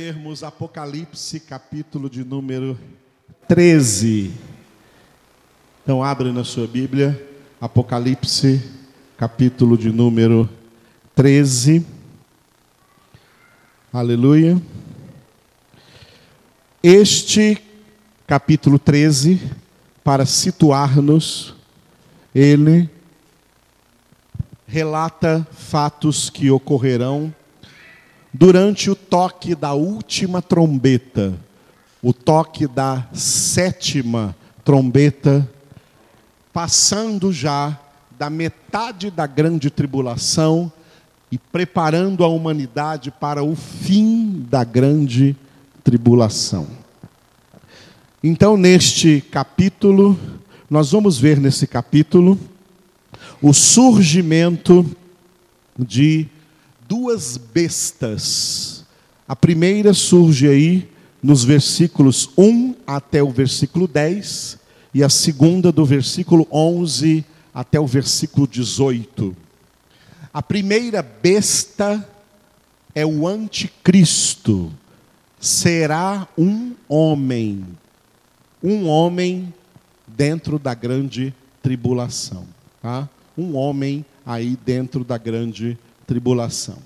Lermos Apocalipse, capítulo de número 13. Então, abre na sua Bíblia, Apocalipse, capítulo de número 13. Aleluia. Este capítulo 13, para situar-nos, ele relata fatos que ocorrerão durante o toque da última trombeta, o toque da sétima trombeta, passando já da metade da grande tribulação e preparando a humanidade para o fim da grande tribulação. Então, neste capítulo, nós vamos ver nesse capítulo o surgimento de duas bestas. A primeira surge aí nos versículos 1 até o versículo 10, e a segunda do versículo 11 até o versículo 18. A primeira besta é o anticristo. Será um homem, um homem dentro da grande tribulação, tá? Um homem aí dentro da grande tribulação.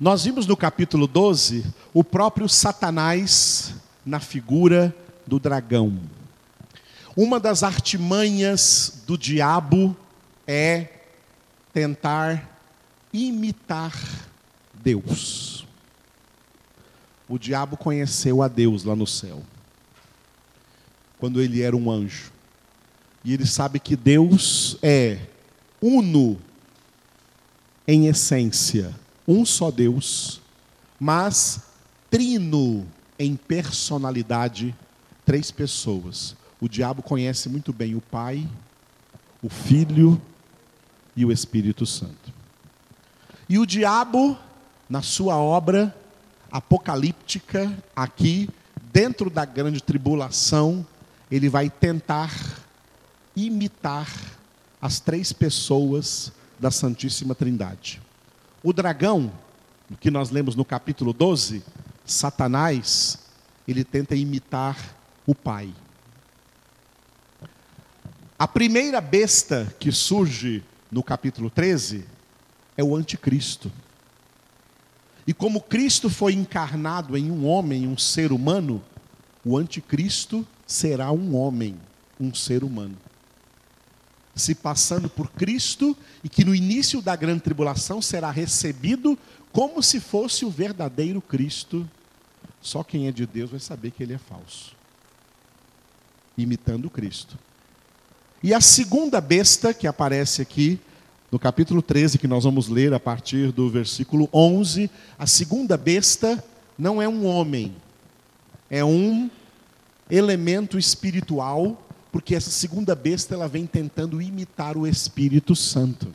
Nós vimos no capítulo 12 o próprio Satanás na figura do dragão. Uma das artimanhas do diabo é tentar imitar Deus. O diabo conheceu a Deus lá no céu, quando ele era um anjo. E ele sabe que Deus é uno em essência, um só Deus, mas trino em personalidade, três pessoas. O diabo conhece muito bem o Pai, o Filho e o Espírito Santo. E o diabo, na sua obra apocalíptica, aqui, dentro da grande tribulação, ele vai tentar imitar as três pessoas da Santíssima Trindade. O dragão, que nós lemos no capítulo 12, Satanás, ele tenta imitar o pai. A primeira besta que surge no capítulo 13 é o anticristo. E como Cristo foi encarnado em um homem, um ser humano, o anticristo será um homem, um ser humano se passando por Cristo e que no início da grande tribulação será recebido como se fosse o verdadeiro Cristo. Só quem é de Deus vai saber que ele é falso. Imitando Cristo. E a segunda besta que aparece aqui, no capítulo 13, que nós vamos ler a partir do versículo 11, a segunda besta não é um homem, é um elemento espiritual porque essa segunda besta ela vem tentando imitar o Espírito Santo.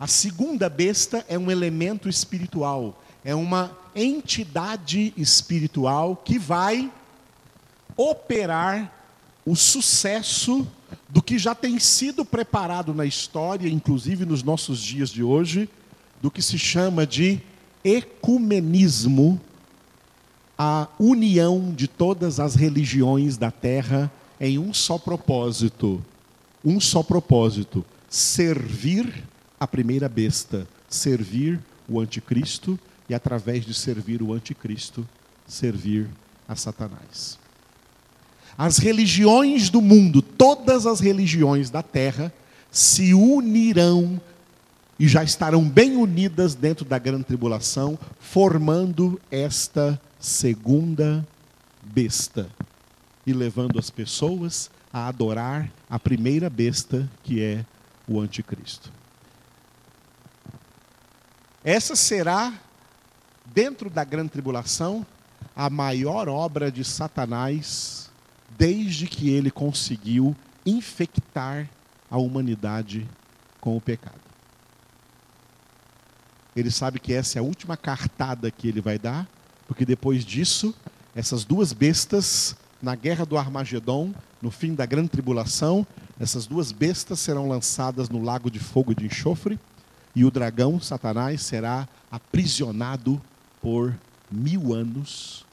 A segunda besta é um elemento espiritual, é uma entidade espiritual que vai operar o sucesso do que já tem sido preparado na história, inclusive nos nossos dias de hoje, do que se chama de ecumenismo, a união de todas as religiões da terra em um só propósito. Um só propósito: servir a primeira besta, servir o anticristo e, através de servir o anticristo, servir a Satanás. As religiões do mundo, todas as religiões da terra, se unirão e já estarão bem unidas dentro da grande tribulação, formando esta segunda besta e levando as pessoas a adorar a primeira besta, que é o anticristo. Essa será, dentro da grande tribulação, a maior obra de Satanás desde que ele conseguiu infectar a humanidade com o pecado. Ele sabe que essa é a última cartada que ele vai dar, porque depois disso, essas duas bestas na guerra do Armagedon, no fim da grande tribulação, essas duas bestas serão lançadas no lago de fogo e de enxofre, e o dragão, Satanás, será aprisionado por mil anos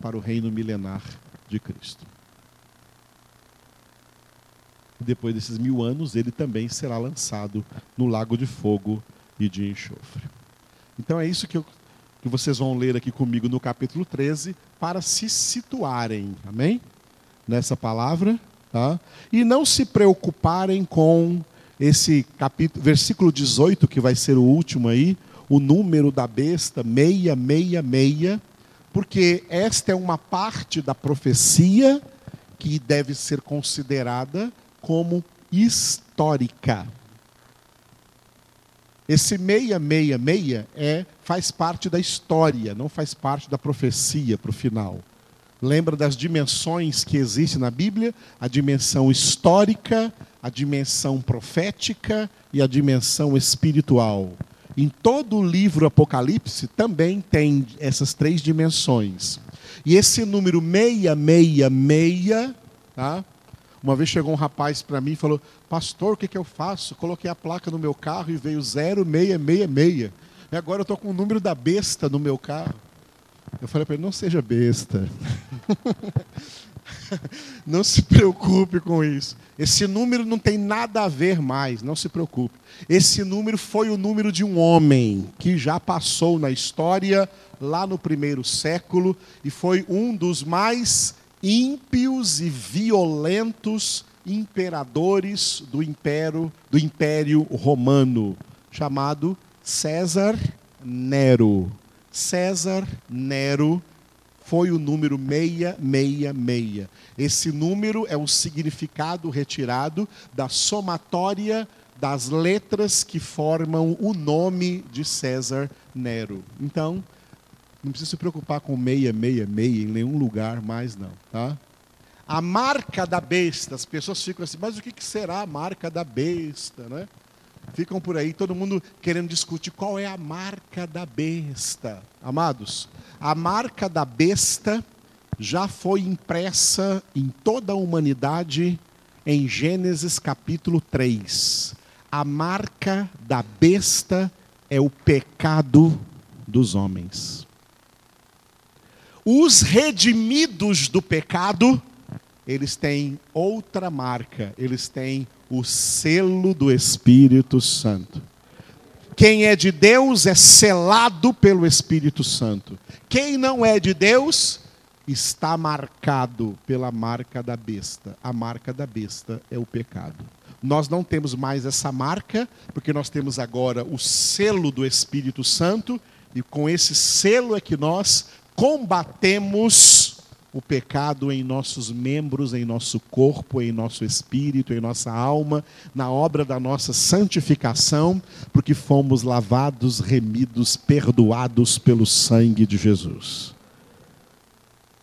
para o reino milenar de Cristo. E depois desses mil anos, ele também será lançado no lago de fogo e de enxofre. Então é isso que, eu, que vocês vão ler aqui comigo no capítulo 13, para se situarem, amém? Nessa palavra, tá? E não se preocuparem com esse capítulo, versículo 18, que vai ser o último aí, o número da besta, 666, porque esta é uma parte da profecia que deve ser considerada como histórica. Esse 666 é, faz parte da história, não faz parte da profecia para o final. Lembra das dimensões que existem na Bíblia? A dimensão histórica, a dimensão profética e a dimensão espiritual. Em todo o livro Apocalipse também tem essas três dimensões. E esse número 666, tá? Uma vez chegou um rapaz para mim e falou: Pastor, o que, que eu faço? Coloquei a placa no meu carro e veio 0666. E agora eu estou com o número da besta no meu carro. Eu falei para ele: Não seja besta. não se preocupe com isso. Esse número não tem nada a ver mais, não se preocupe. Esse número foi o número de um homem que já passou na história lá no primeiro século e foi um dos mais ímpios e violentos imperadores do império, do império romano, chamado César Nero. César Nero foi o número 666. Esse número é o significado retirado da somatória das letras que formam o nome de César Nero. Então, não precisa se preocupar com meia, meia, meia em nenhum lugar mais, não. Tá? A marca da besta, as pessoas ficam assim, mas o que será a marca da besta? Né? Ficam por aí, todo mundo querendo discutir qual é a marca da besta. Amados, a marca da besta já foi impressa em toda a humanidade em Gênesis capítulo 3. A marca da besta é o pecado dos homens. Os redimidos do pecado, eles têm outra marca, eles têm o selo do Espírito Santo. Quem é de Deus é selado pelo Espírito Santo. Quem não é de Deus está marcado pela marca da besta. A marca da besta é o pecado. Nós não temos mais essa marca, porque nós temos agora o selo do Espírito Santo, e com esse selo é que nós combatemos o pecado em nossos membros, em nosso corpo, em nosso espírito, em nossa alma, na obra da nossa santificação, porque fomos lavados, remidos, perdoados pelo sangue de Jesus.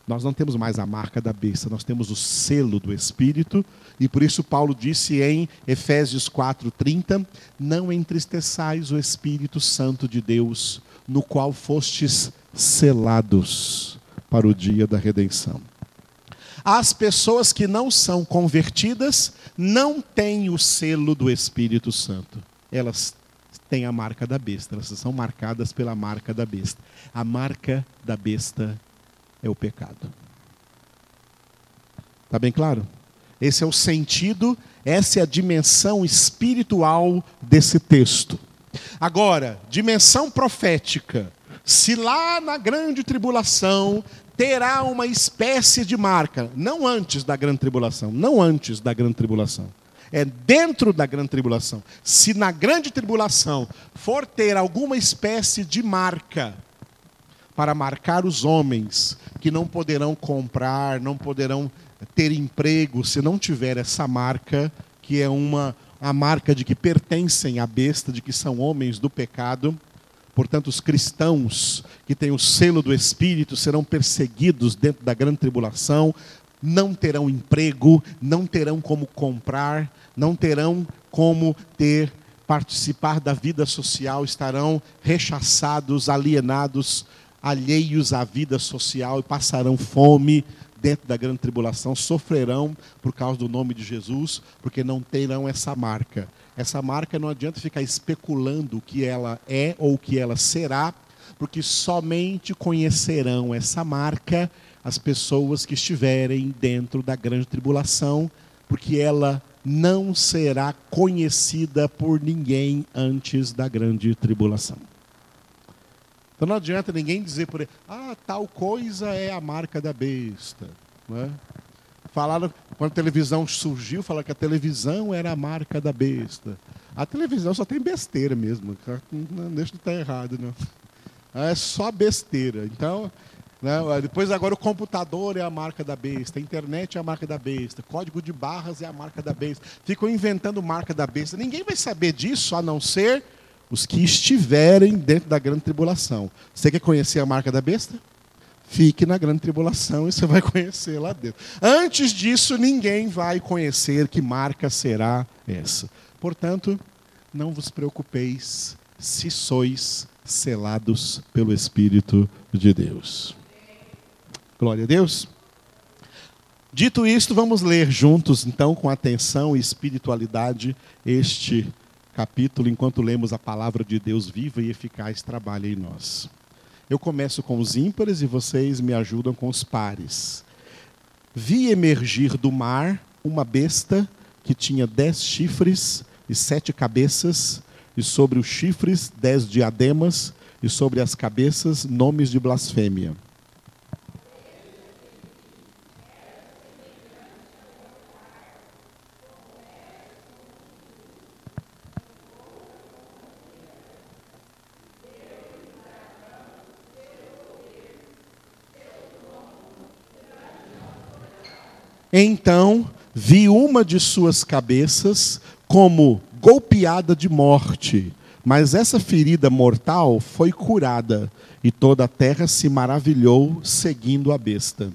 Nós não temos mais a marca da besta, nós temos o selo do Espírito, e por isso Paulo disse em Efésios 4:30, não entristeçais o Espírito Santo de Deus, no qual fostes selados para o dia da redenção. As pessoas que não são convertidas não têm o selo do Espírito Santo. Elas têm a marca da besta, elas são marcadas pela marca da besta. A marca da besta é o pecado. Está bem claro? Esse é o sentido, essa é a dimensão espiritual desse texto. Agora, dimensão profética se lá na grande tribulação terá uma espécie de marca, não antes da grande tribulação, não antes da grande tribulação. É dentro da grande tribulação. Se na grande tribulação for ter alguma espécie de marca para marcar os homens que não poderão comprar, não poderão ter emprego se não tiver essa marca, que é uma a marca de que pertencem à besta, de que são homens do pecado, Portanto, os cristãos que têm o selo do Espírito serão perseguidos dentro da grande tribulação, não terão emprego, não terão como comprar, não terão como ter participar da vida social, estarão rechaçados, alienados, alheios à vida social e passarão fome dentro da grande tribulação, sofrerão por causa do nome de Jesus, porque não terão essa marca. Essa marca não adianta ficar especulando o que ela é ou o que ela será, porque somente conhecerão essa marca as pessoas que estiverem dentro da grande tribulação, porque ela não será conhecida por ninguém antes da grande tribulação. Então não adianta ninguém dizer por aí, ah, tal coisa é a marca da besta. Né? Falaram, quando a televisão surgiu, falaram que a televisão era a marca da besta. A televisão só tem besteira mesmo. Não deixa de estar errado, não. É só besteira. Então, né, depois agora o computador é a marca da besta, a internet é a marca da besta, código de barras é a marca da besta. Ficam inventando marca da besta. Ninguém vai saber disso a não ser os que estiverem dentro da grande tribulação. Você quer conhecer a marca da besta? Fique na grande tribulação e você vai conhecer lá dentro. Antes disso, ninguém vai conhecer que marca será essa. Portanto, não vos preocupeis se sois selados pelo Espírito de Deus. Glória a Deus. Dito isto, vamos ler juntos, então, com atenção e espiritualidade, este capítulo, enquanto lemos a palavra de Deus viva e eficaz trabalha em nós. Eu começo com os ímpares e vocês me ajudam com os pares. Vi emergir do mar uma besta que tinha dez chifres e sete cabeças, e sobre os chifres dez diademas, e sobre as cabeças nomes de blasfêmia. Então vi uma de suas cabeças como golpeada de morte, mas essa ferida mortal foi curada, e toda a terra se maravilhou seguindo a besta.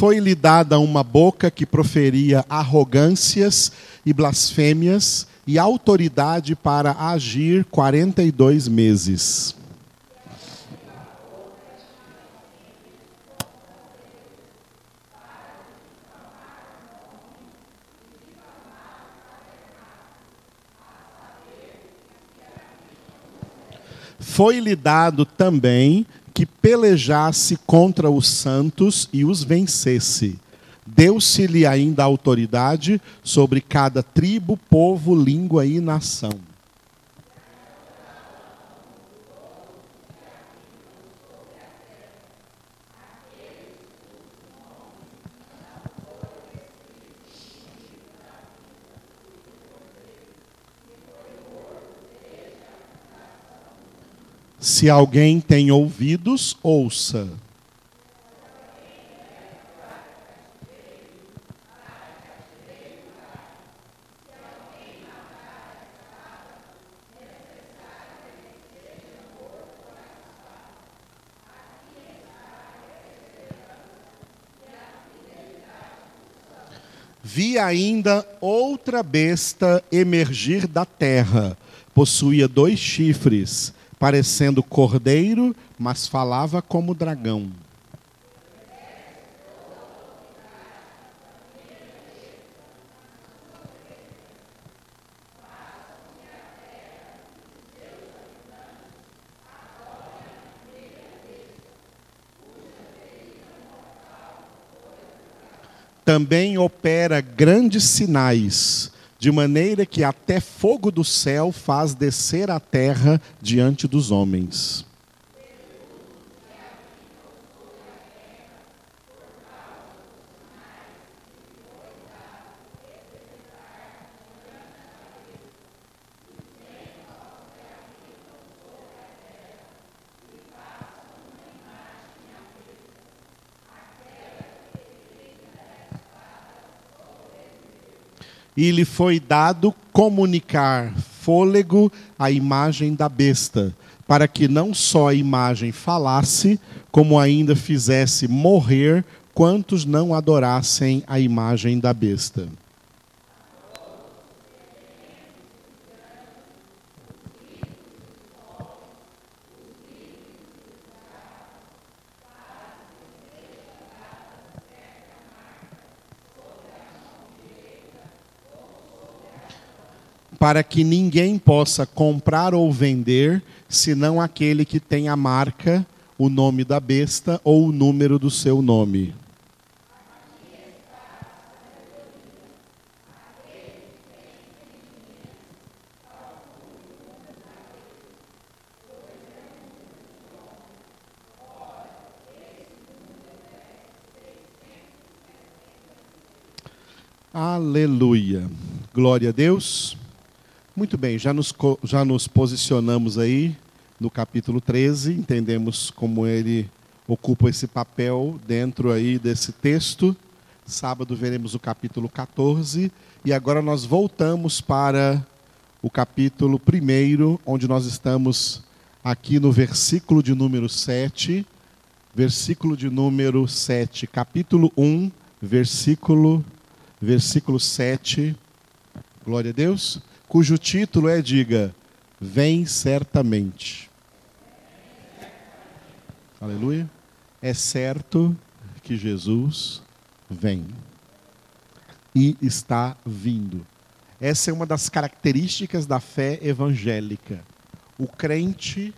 Foi-lhe dada uma boca que proferia arrogâncias e blasfêmias e autoridade para agir 42 meses. Foi-lhe dado também que pelejasse contra os santos e os vencesse. Deu-se-lhe ainda autoridade sobre cada tribo, povo, língua e nação. Se alguém tem ouvidos, ouça. Vi ainda outra besta emergir da terra. Possuía dois chifres parecendo cordeiro, mas falava como dragão. Também opera grandes sinais de maneira que até fogo do céu faz descer a terra diante dos homens. E lhe foi dado comunicar fôlego à imagem da besta, para que não só a imagem falasse, como ainda fizesse morrer quantos não adorassem a imagem da besta. Para que ninguém possa comprar ou vender, senão aquele que tem a marca, o nome da besta ou o número do seu nome. Aleluia. Glória a Deus. Muito bem, já nos, já nos posicionamos aí no capítulo 13, entendemos como ele ocupa esse papel dentro aí desse texto. Sábado veremos o capítulo 14 e agora nós voltamos para o capítulo 1, onde nós estamos aqui no versículo de número 7, versículo de número 7, capítulo 1, versículo versículo 7, glória a Deus, cujo título é, diga, Vem certamente. Aleluia. É certo que Jesus vem. E está vindo. Essa é uma das características da fé evangélica. O crente,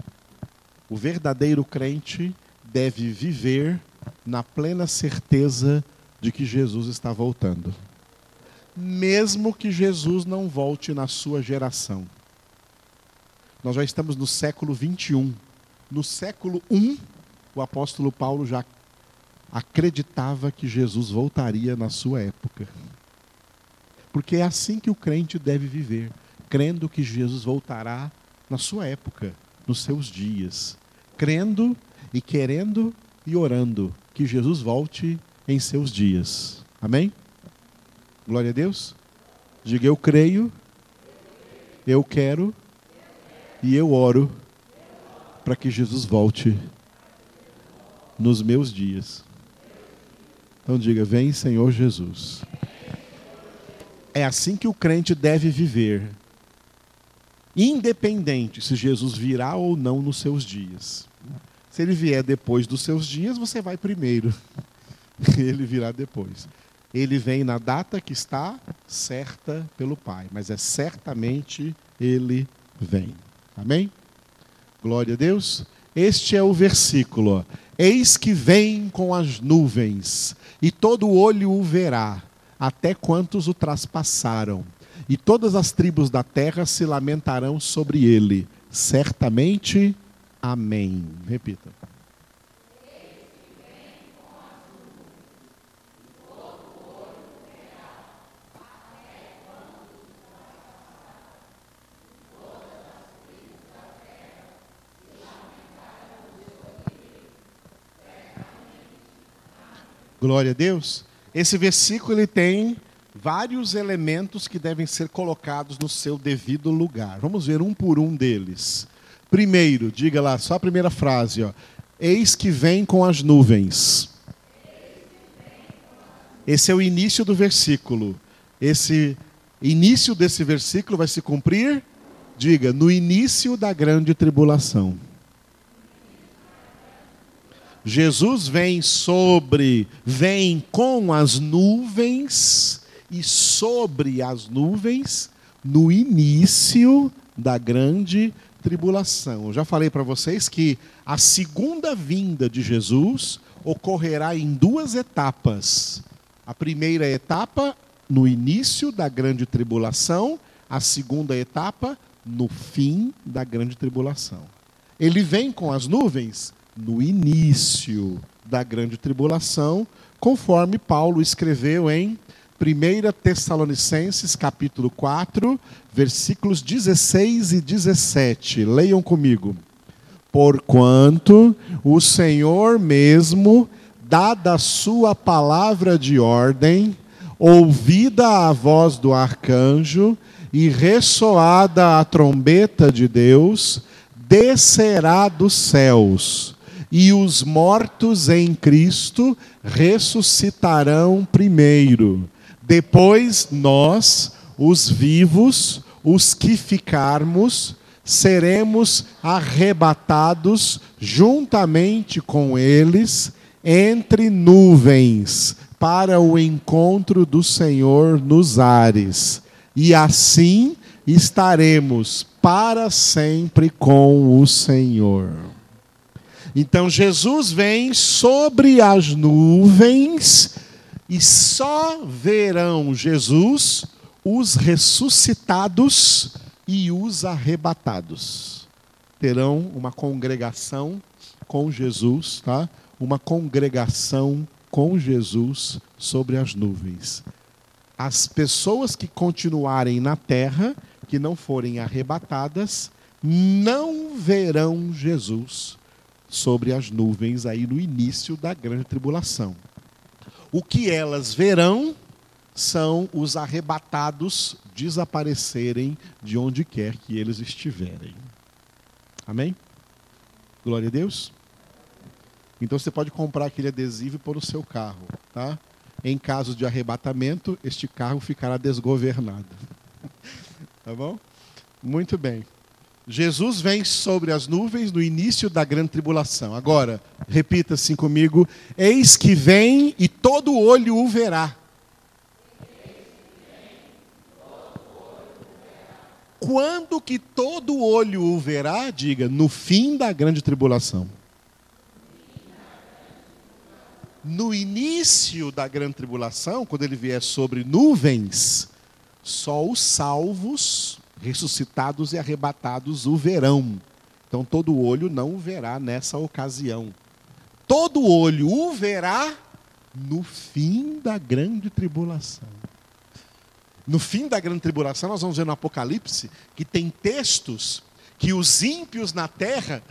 o verdadeiro crente, deve viver na plena certeza de que Jesus está voltando mesmo que Jesus não volte na sua geração. Nós já estamos no século 21. No século 1, o apóstolo Paulo já acreditava que Jesus voltaria na sua época. Porque é assim que o crente deve viver, crendo que Jesus voltará na sua época, nos seus dias, crendo e querendo e orando que Jesus volte em seus dias. Amém? Glória a Deus. Diga eu creio, eu quero e eu oro para que Jesus volte nos meus dias. Então diga: Vem, Senhor Jesus. É assim que o crente deve viver, independente se Jesus virá ou não nos seus dias. Se ele vier depois dos seus dias, você vai primeiro. Ele virá depois ele vem na data que está certa pelo Pai, mas é certamente ele vem. Amém? Glória a Deus. Este é o versículo. Eis que vem com as nuvens, e todo olho o verá, até quantos o traspassaram. E todas as tribos da terra se lamentarão sobre ele. Certamente, amém. Repita. Glória a Deus. Esse versículo ele tem vários elementos que devem ser colocados no seu devido lugar. Vamos ver um por um deles. Primeiro, diga lá, só a primeira frase, ó. Eis que vem com as nuvens. Esse é o início do versículo. Esse início desse versículo vai se cumprir, diga, no início da grande tribulação. Jesus vem sobre, vem com as nuvens e sobre as nuvens no início da grande tribulação. Eu já falei para vocês que a segunda vinda de Jesus ocorrerá em duas etapas. A primeira etapa no início da grande tribulação, a segunda etapa no fim da grande tribulação. Ele vem com as nuvens no início da grande tribulação, conforme Paulo escreveu em 1 Tessalonicenses, capítulo 4, versículos 16 e 17. Leiam comigo. Porquanto o Senhor mesmo, dada a sua palavra de ordem, ouvida a voz do arcanjo e ressoada a trombeta de Deus, descerá dos céus e os mortos em Cristo ressuscitarão primeiro. Depois nós, os vivos, os que ficarmos, seremos arrebatados juntamente com eles entre nuvens para o encontro do Senhor nos ares. E assim estaremos para sempre com o Senhor. Então Jesus vem sobre as nuvens e só verão Jesus os ressuscitados e os arrebatados. Terão uma congregação com Jesus, tá? Uma congregação com Jesus sobre as nuvens. As pessoas que continuarem na terra, que não forem arrebatadas, não verão Jesus sobre as nuvens aí no início da grande tribulação. O que elas verão são os arrebatados desaparecerem de onde quer que eles estiverem. Amém? Glória a Deus. Então você pode comprar aquele adesivo e pôr no seu carro, tá? Em caso de arrebatamento, este carro ficará desgovernado. tá bom? Muito bem. Jesus vem sobre as nuvens no início da grande tribulação. Agora, repita assim comigo: Eis que vem e todo olho o verá. Quando que todo olho o verá? Diga, no fim da grande tribulação. No início da grande tribulação, quando ele vier sobre nuvens, só os salvos ressuscitados e arrebatados o verão. Então todo olho não o verá nessa ocasião. Todo olho o verá no fim da grande tribulação. No fim da grande tribulação, nós vamos ver no Apocalipse que tem textos que os ímpios na terra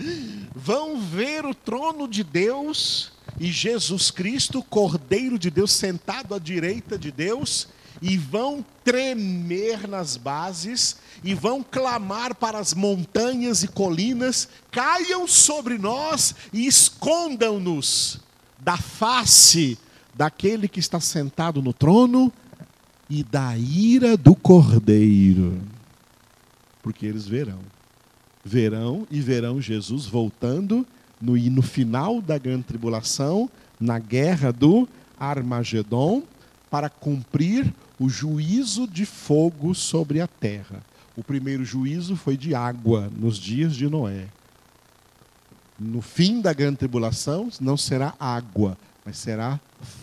vão ver o trono de Deus e Jesus Cristo, Cordeiro de Deus, sentado à direita de Deus, e vão tremer nas bases e vão clamar para as montanhas e colinas: caiam sobre nós e escondam-nos da face daquele que está sentado no trono e da ira do cordeiro. Porque eles verão. Verão e verão Jesus voltando no, no final da grande tribulação, na guerra do Armagedon, para cumprir o juízo de fogo sobre a terra. O primeiro juízo foi de água nos dias de Noé. No fim da grande tribulação não será água, mas será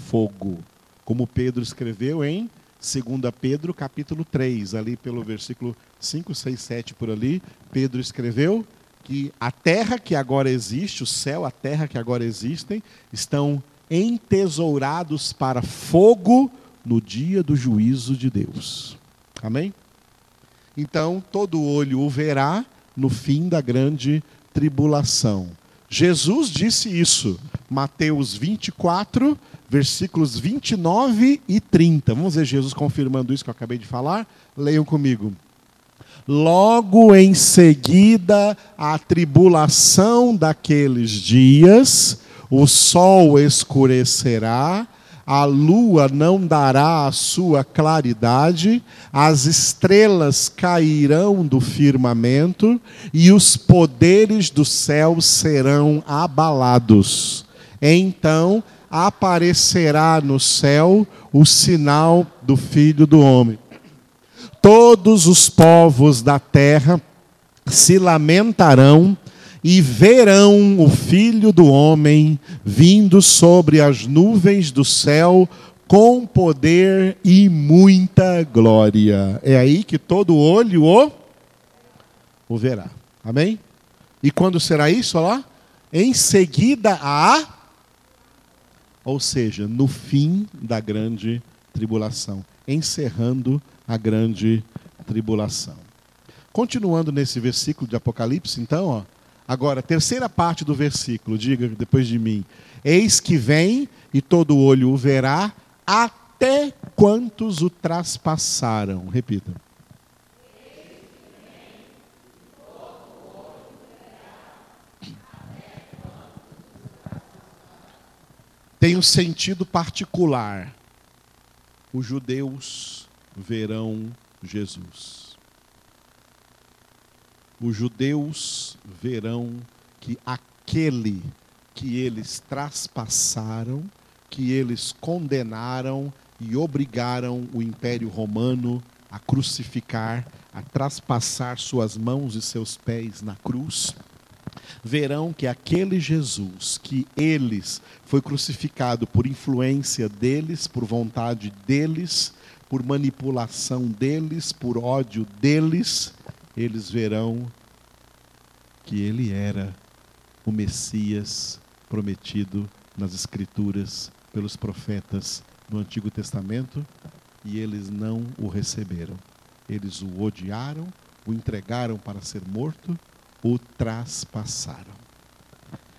fogo. Como Pedro escreveu em 2 Pedro capítulo 3, ali pelo versículo 5, 6, 7 por ali, Pedro escreveu que a terra que agora existe, o céu, a terra que agora existem, estão entesourados para fogo no dia do juízo de Deus. Amém? Então, todo olho o verá no fim da grande tribulação. Jesus disse isso, Mateus 24, versículos 29 e 30. Vamos ver Jesus confirmando isso que eu acabei de falar? Leiam comigo. Logo em seguida a tribulação daqueles dias, o sol escurecerá, a lua não dará a sua claridade, as estrelas cairão do firmamento e os poderes do céu serão abalados. Então aparecerá no céu o sinal do Filho do Homem. Todos os povos da terra se lamentarão e verão o Filho do Homem vindo sobre as nuvens do céu com poder e muita glória. É aí que todo olho o, o verá. Amém? E quando será isso? Olha lá. Em seguida a. Ou seja, no fim da grande tribulação. Encerrando a grande tribulação. Continuando nesse versículo de Apocalipse, então, ó, Agora, terceira parte do versículo, diga depois de mim: Eis que vem e todo olho o verá, até quantos o traspassaram. Repita. Tem um sentido particular. Os judeus verão Jesus os judeus verão que aquele que eles traspassaram, que eles condenaram e obrigaram o Império Romano a crucificar, a traspassar suas mãos e seus pés na cruz, verão que aquele Jesus que eles foi crucificado por influência deles, por vontade deles, por manipulação deles, por ódio deles, eles verão que ele era o Messias prometido nas Escrituras pelos profetas no Antigo Testamento e eles não o receberam. Eles o odiaram, o entregaram para ser morto, o traspassaram.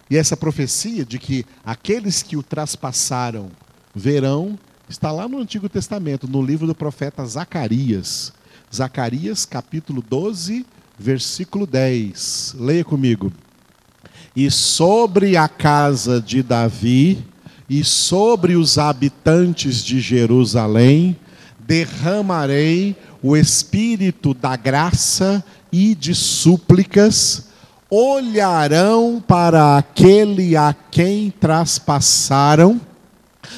E essa profecia de que aqueles que o traspassaram verão está lá no Antigo Testamento, no livro do profeta Zacarias. Zacarias, capítulo 12, versículo 10. Leia comigo. E sobre a casa de Davi e sobre os habitantes de Jerusalém derramarei o espírito da graça e de súplicas, olharão para aquele a quem traspassaram,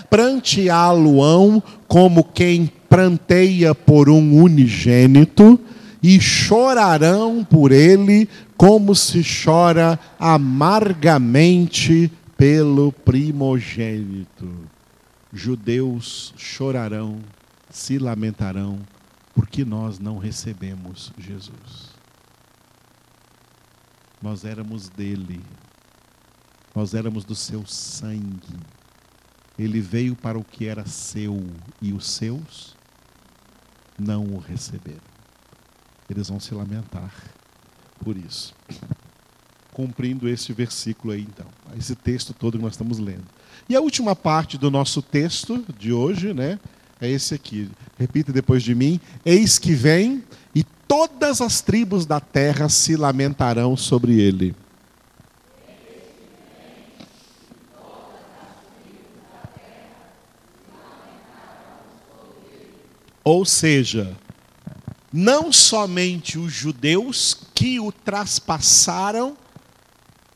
pranteá-lo-ão como quem pranteia por um unigênito, e chorarão por ele como se chora amargamente pelo primogênito. Judeus chorarão, se lamentarão, porque nós não recebemos Jesus. Nós éramos dele, nós éramos do seu sangue. Ele veio para o que era seu e os seus não o receberam. Eles vão se lamentar por isso cumprindo esse versículo aí, então. Esse texto todo que nós estamos lendo. E a última parte do nosso texto de hoje, né? É esse aqui. Repita depois de mim: Eis que vem, e todas as tribos da terra se lamentarão sobre ele. Ou seja, não somente os judeus que o traspassaram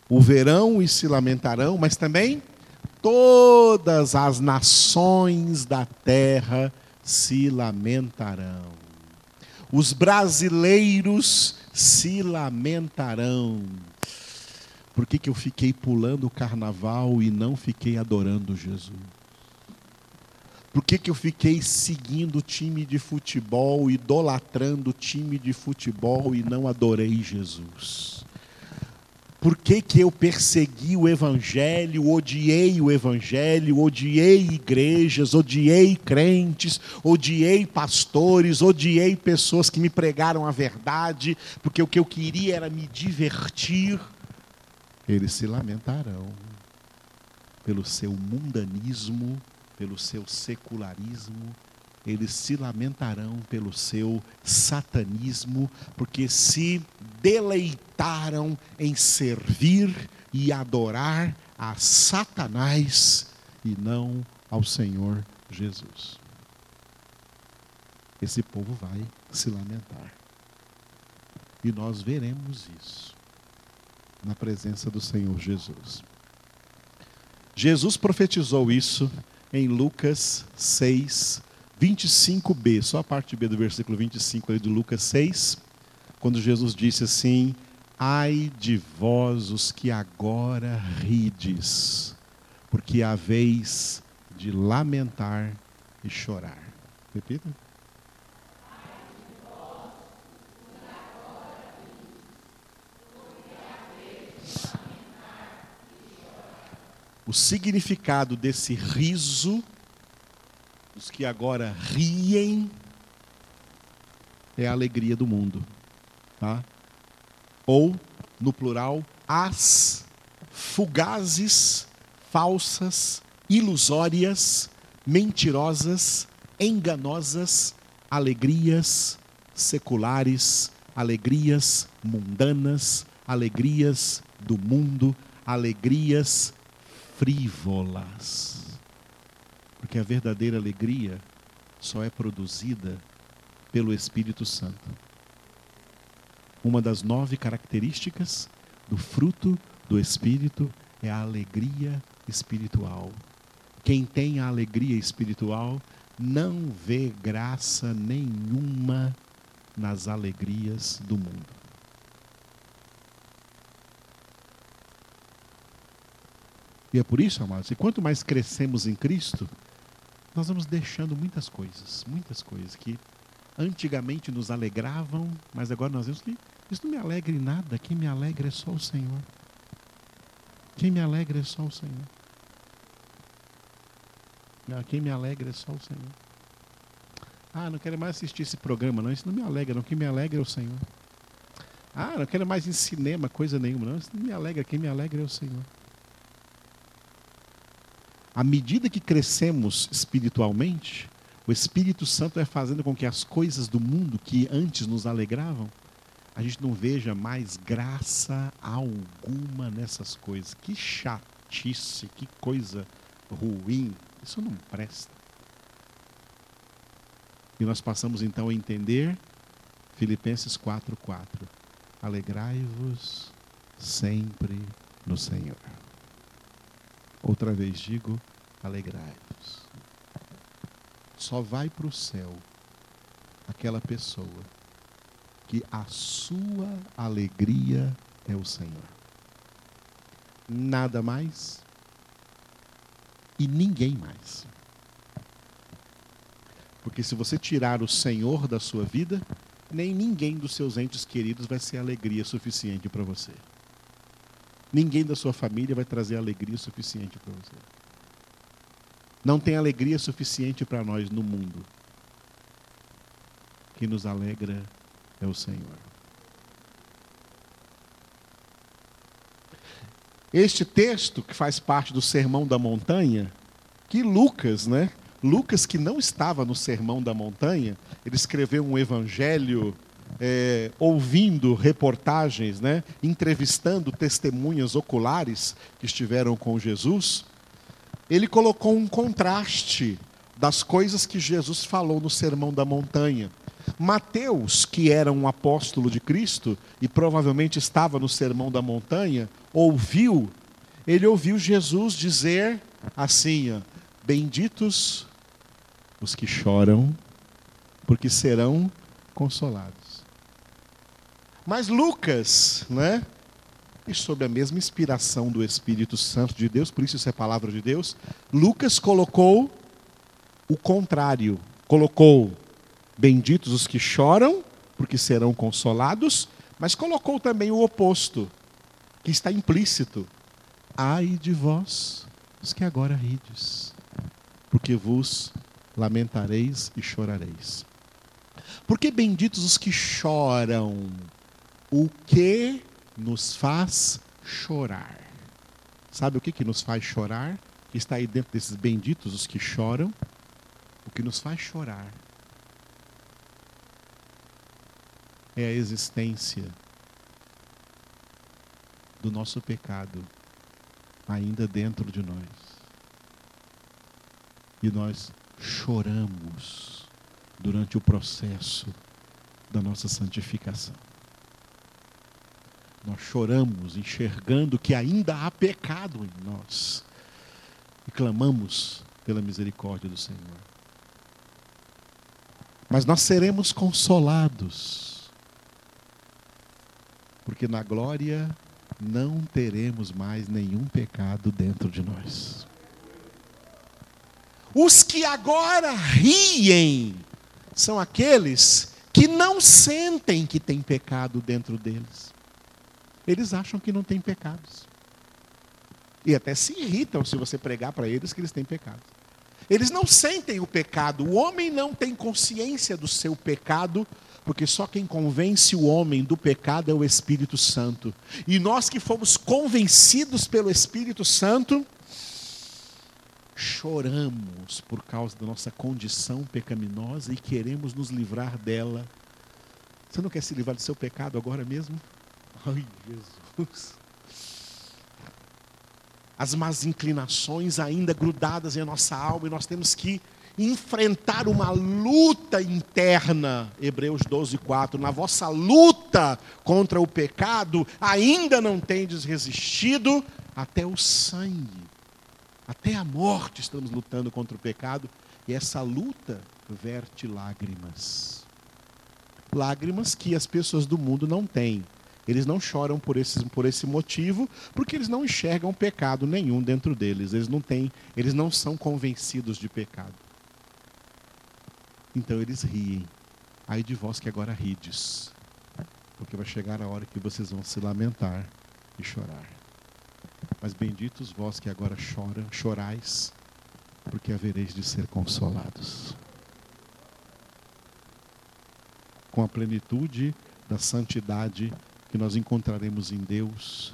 o verão e se lamentarão, mas também todas as nações da terra se lamentarão. Os brasileiros se lamentarão. Por que, que eu fiquei pulando o carnaval e não fiquei adorando Jesus? Por que, que eu fiquei seguindo o time de futebol, idolatrando o time de futebol e não adorei Jesus? Por que, que eu persegui o Evangelho, odiei o Evangelho, odiei igrejas, odiei crentes, odiei pastores, odiei pessoas que me pregaram a verdade, porque o que eu queria era me divertir? Eles se lamentarão pelo seu mundanismo, pelo seu secularismo, eles se lamentarão pelo seu satanismo, porque se deleitaram em servir e adorar a Satanás e não ao Senhor Jesus. Esse povo vai se lamentar. E nós veremos isso na presença do Senhor Jesus. Jesus profetizou isso em Lucas 6, 25b, só a parte B do versículo 25 ali de Lucas 6, quando Jesus disse assim: Ai de vós os que agora rides, porque há vez de lamentar e chorar. Repita. O significado desse riso os que agora riem é a alegria do mundo. Tá? Ou, no plural, as fugazes, falsas, ilusórias, mentirosas, enganosas alegrias seculares, alegrias mundanas, alegrias do mundo, alegrias frívolas. Porque a verdadeira alegria só é produzida pelo Espírito Santo. Uma das nove características do fruto do Espírito é a alegria espiritual. Quem tem a alegria espiritual não vê graça nenhuma nas alegrias do mundo. E é por isso, amados, que quanto mais crescemos em Cristo, nós vamos deixando muitas coisas, muitas coisas que antigamente nos alegravam, mas agora nós vemos que isso não me alegra em nada, quem me alegra é só o Senhor. Quem me alegra é só o Senhor. Não, quem me alegra é só o Senhor. Ah, não quero mais assistir esse programa, não. Isso não me alegra, não. Quem me alegra é o Senhor. Ah, não quero mais ir em cinema, coisa nenhuma, não. Isso não me alegra. Quem me alegra é o Senhor. À medida que crescemos espiritualmente, o Espírito Santo é fazendo com que as coisas do mundo que antes nos alegravam, a gente não veja mais graça alguma nessas coisas. Que chatice, que coisa ruim. Isso não presta. E nós passamos então a entender Filipenses 4:4. Alegrai-vos sempre no Senhor. Outra vez digo, alegrai-vos. Só vai para o céu aquela pessoa que a sua alegria é o Senhor. Nada mais e ninguém mais. Porque se você tirar o Senhor da sua vida, nem ninguém dos seus entes queridos vai ser alegria suficiente para você. Ninguém da sua família vai trazer alegria suficiente para você. Não tem alegria suficiente para nós no mundo. Que nos alegra é o Senhor. Este texto, que faz parte do Sermão da Montanha, que Lucas, né, Lucas, que não estava no Sermão da Montanha, ele escreveu um evangelho é, ouvindo reportagens, né, entrevistando testemunhas oculares que estiveram com Jesus. Ele colocou um contraste das coisas que Jesus falou no Sermão da Montanha. Mateus, que era um apóstolo de Cristo e provavelmente estava no Sermão da Montanha, ouviu, ele ouviu Jesus dizer assim: Benditos os que choram, porque serão consolados. Mas Lucas, né? E sob a mesma inspiração do Espírito Santo de Deus, por isso isso é palavra de Deus, Lucas colocou o contrário. Colocou benditos os que choram, porque serão consolados, mas colocou também o oposto, que está implícito. Ai de vós, os que agora rides, porque vos lamentareis e chorareis. Porque benditos os que choram, o que nos faz chorar. Sabe o que, que nos faz chorar? Que está aí dentro desses benditos os que choram. O que nos faz chorar é a existência do nosso pecado ainda dentro de nós. E nós choramos durante o processo da nossa santificação. Nós choramos enxergando que ainda há pecado em nós e clamamos pela misericórdia do Senhor. Mas nós seremos consolados, porque na glória não teremos mais nenhum pecado dentro de nós. Os que agora riem são aqueles que não sentem que tem pecado dentro deles. Eles acham que não tem pecados. E até se irritam se você pregar para eles que eles têm pecados. Eles não sentem o pecado. O homem não tem consciência do seu pecado, porque só quem convence o homem do pecado é o Espírito Santo. E nós que fomos convencidos pelo Espírito Santo, choramos por causa da nossa condição pecaminosa e queremos nos livrar dela. Você não quer se livrar do seu pecado agora mesmo? Ai, Jesus. As más inclinações ainda grudadas em nossa alma e nós temos que enfrentar uma luta interna. Hebreus 12, 4. Na vossa luta contra o pecado, ainda não tendes resistido até o sangue. Até a morte estamos lutando contra o pecado e essa luta verte lágrimas. lágrimas que as pessoas do mundo não têm. Eles não choram por esse, por esse motivo, porque eles não enxergam pecado nenhum dentro deles. Eles não têm, eles não são convencidos de pecado. Então eles riem. Aí de vós que agora rides. Porque vai chegar a hora que vocês vão se lamentar e chorar. Mas benditos vós que agora choram, chorais, porque havereis de ser consolados. Com a plenitude da santidade que nós encontraremos em Deus.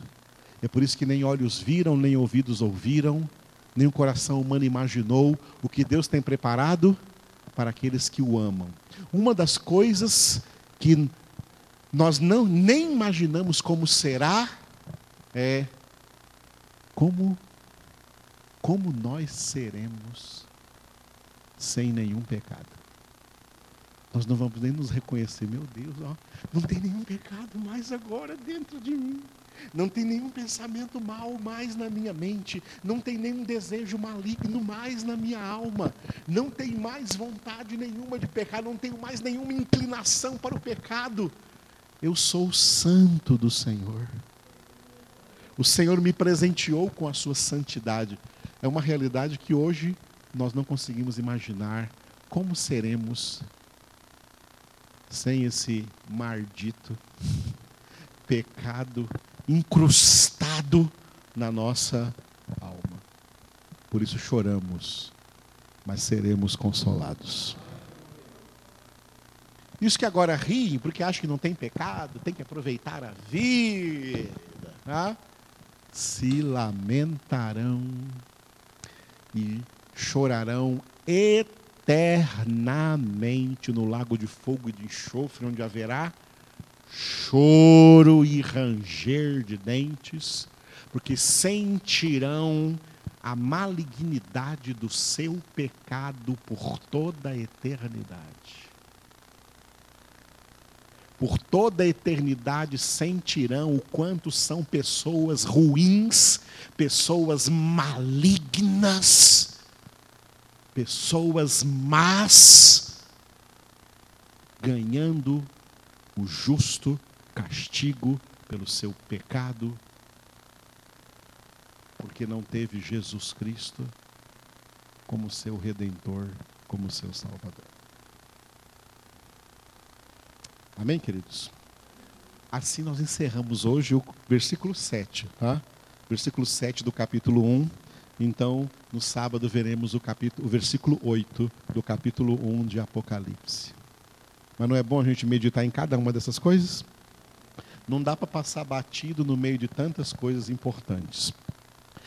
É por isso que nem olhos viram, nem ouvidos ouviram, nem o coração humano imaginou o que Deus tem preparado para aqueles que o amam. Uma das coisas que nós não nem imaginamos como será é como como nós seremos sem nenhum pecado. Nós não vamos nem nos reconhecer, meu Deus, ó, não tem nenhum pecado mais agora dentro de mim. Não tem nenhum pensamento mal mais na minha mente, não tem nenhum desejo maligno mais na minha alma, não tem mais vontade nenhuma de pecar, não tenho mais nenhuma inclinação para o pecado. Eu sou o santo do Senhor. O Senhor me presenteou com a sua santidade. É uma realidade que hoje nós não conseguimos imaginar como seremos sem esse maldito pecado incrustado na nossa alma. Por isso choramos, mas seremos consolados. Isso que agora riem, porque acham que não tem pecado, tem que aproveitar a vida. Tá? Se lamentarão e chorarão eternamente no lago de fogo e de enxofre, onde haverá choro e ranger de dentes, porque sentirão a malignidade do seu pecado por toda a eternidade. Por toda a eternidade sentirão o quanto são pessoas ruins, pessoas malignas, pessoas más, ganhando o justo castigo pelo seu pecado, porque não teve Jesus Cristo como seu redentor, como seu salvador. Amém, queridos? Assim nós encerramos hoje o versículo 7, tá? Versículo 7 do capítulo 1. Então, no sábado veremos o capítulo, o versículo 8 do capítulo 1 de Apocalipse. Mas não é bom a gente meditar em cada uma dessas coisas? Não dá para passar batido no meio de tantas coisas importantes.